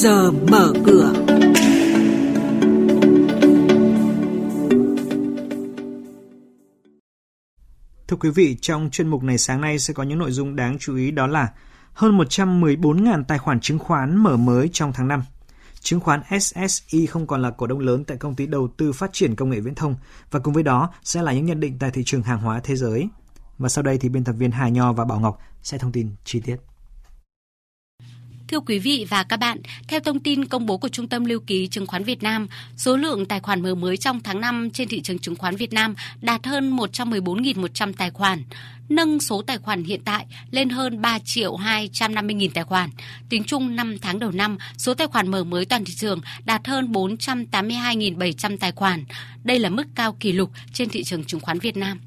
giờ mở cửa. Thưa quý vị, trong chuyên mục này sáng nay sẽ có những nội dung đáng chú ý đó là hơn 114.000 tài khoản chứng khoán mở mới trong tháng 5. Chứng khoán SSI không còn là cổ đông lớn tại công ty đầu tư phát triển công nghệ viễn thông và cùng với đó sẽ là những nhận định tại thị trường hàng hóa thế giới. Và sau đây thì biên tập viên Hà Nho và Bảo Ngọc sẽ thông tin chi tiết. Thưa quý vị và các bạn, theo thông tin công bố của Trung tâm Lưu ký Chứng khoán Việt Nam, số lượng tài khoản mở mới trong tháng 5 trên thị trường chứng khoán Việt Nam đạt hơn 114.100 tài khoản, nâng số tài khoản hiện tại lên hơn 3 triệu 250 nghìn tài khoản. Tính chung 5 tháng đầu năm, số tài khoản mở mới toàn thị trường đạt hơn 482.700 tài khoản. Đây là mức cao kỷ lục trên thị trường chứng khoán Việt Nam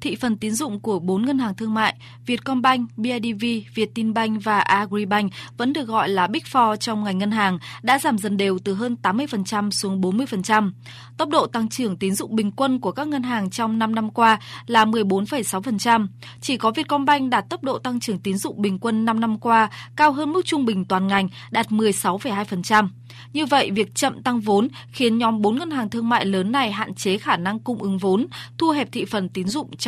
thị phần tín dụng của 4 ngân hàng thương mại Vietcombank, BIDV, Vietinbank và Agribank vẫn được gọi là Big Four trong ngành ngân hàng đã giảm dần đều từ hơn 80% xuống 40%. Tốc độ tăng trưởng tín dụng bình quân của các ngân hàng trong 5 năm qua là 14,6%. Chỉ có Vietcombank đạt tốc độ tăng trưởng tín dụng bình quân 5 năm qua cao hơn mức trung bình toàn ngành đạt 16,2%. Như vậy, việc chậm tăng vốn khiến nhóm 4 ngân hàng thương mại lớn này hạn chế khả năng cung ứng vốn, thu hẹp thị phần tín dụng trong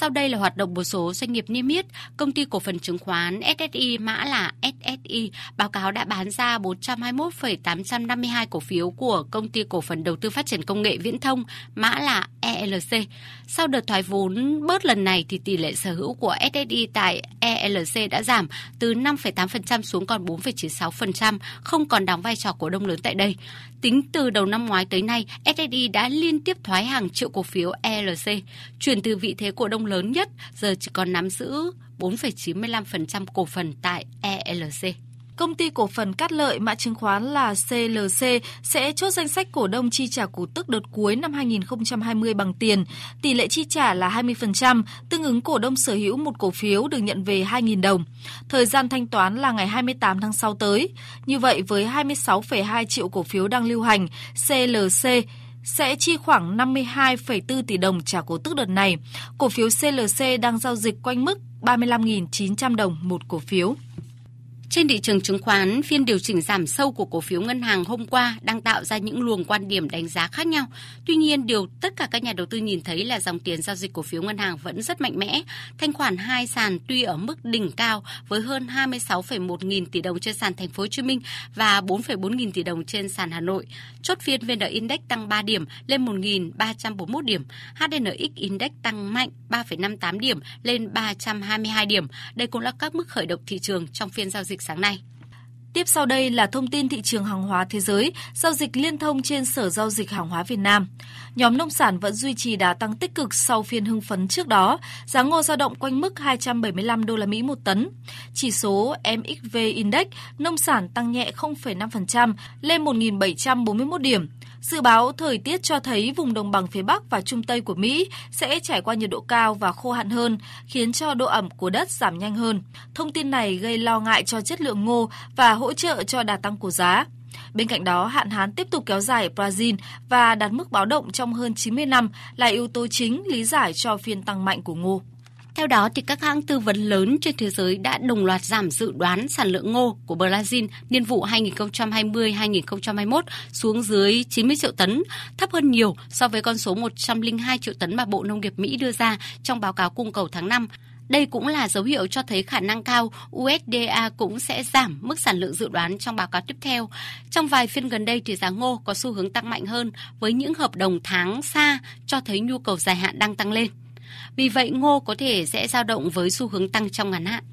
Sau đây là hoạt động một số doanh nghiệp niêm yết. Công ty cổ phần chứng khoán SSI mã là SSI báo cáo đã bán ra 421,852 cổ phiếu của công ty cổ phần đầu tư phát triển công nghệ viễn thông mã là ELC. Sau đợt thoái vốn bớt lần này thì tỷ lệ sở hữu của SSI tại ELC đã giảm từ 5,8% xuống còn 4,96%, không còn đóng vai trò cổ đông lớn tại đây. Tính từ đầu năm ngoái tới nay, SSI đã liên tiếp thoái hàng triệu cổ phiếu ELC, chuyển từ vị thế cổ đông lớn nhất giờ chỉ còn nắm giữ 4,95% cổ phần tại ELC. Công ty cổ phần Cát Lợi mã chứng khoán là CLC sẽ chốt danh sách cổ đông chi trả cổ tức đợt cuối năm 2020 bằng tiền. Tỷ lệ chi trả là 20%, tương ứng cổ đông sở hữu một cổ phiếu được nhận về 2.000 đồng. Thời gian thanh toán là ngày 28 tháng 6 tới. Như vậy với 26,2 triệu cổ phiếu đang lưu hành, CLC sẽ chi khoảng 52,4 tỷ đồng trả cổ tức đợt này. Cổ phiếu CLC đang giao dịch quanh mức 35.900 đồng một cổ phiếu. Trên thị trường chứng khoán, phiên điều chỉnh giảm sâu của cổ phiếu ngân hàng hôm qua đang tạo ra những luồng quan điểm đánh giá khác nhau. Tuy nhiên, điều tất cả các nhà đầu tư nhìn thấy là dòng tiền giao dịch cổ phiếu ngân hàng vẫn rất mạnh mẽ. Thanh khoản hai sàn tuy ở mức đỉnh cao với hơn 26,1 nghìn tỷ đồng trên sàn Thành phố Hồ Chí Minh và 4,4 nghìn tỷ đồng trên sàn Hà Nội. Chốt phiên VN Index tăng 3 điểm lên 1.341 điểm, HNX Index tăng mạnh 3,58 điểm lên 322 điểm. Đây cũng là các mức khởi động thị trường trong phiên giao dịch sáng nay. Tiếp sau đây là thông tin thị trường hàng hóa thế giới, giao dịch liên thông trên Sở Giao dịch Hàng hóa Việt Nam. Nhóm nông sản vẫn duy trì đà tăng tích cực sau phiên hưng phấn trước đó, giá ngô dao động quanh mức 275 đô la Mỹ một tấn. Chỉ số MXV Index nông sản tăng nhẹ 0,5% lên 1.741 điểm. Dự báo thời tiết cho thấy vùng đồng bằng phía Bắc và Trung Tây của Mỹ sẽ trải qua nhiệt độ cao và khô hạn hơn, khiến cho độ ẩm của đất giảm nhanh hơn. Thông tin này gây lo ngại cho chất lượng ngô và hỗ trợ cho đà tăng của giá. Bên cạnh đó, hạn hán tiếp tục kéo dài ở Brazil và đạt mức báo động trong hơn 90 năm là yếu tố chính lý giải cho phiên tăng mạnh của ngô. Theo đó, thì các hãng tư vấn lớn trên thế giới đã đồng loạt giảm dự đoán sản lượng ngô của Brazil niên vụ 2020-2021 xuống dưới 90 triệu tấn, thấp hơn nhiều so với con số 102 triệu tấn mà Bộ Nông nghiệp Mỹ đưa ra trong báo cáo cung cầu tháng 5. Đây cũng là dấu hiệu cho thấy khả năng cao USDA cũng sẽ giảm mức sản lượng dự đoán trong báo cáo tiếp theo. Trong vài phiên gần đây thì giá ngô có xu hướng tăng mạnh hơn với những hợp đồng tháng xa cho thấy nhu cầu dài hạn đang tăng lên. Vì vậy, ngô có thể sẽ dao động với xu hướng tăng trong ngắn hạn.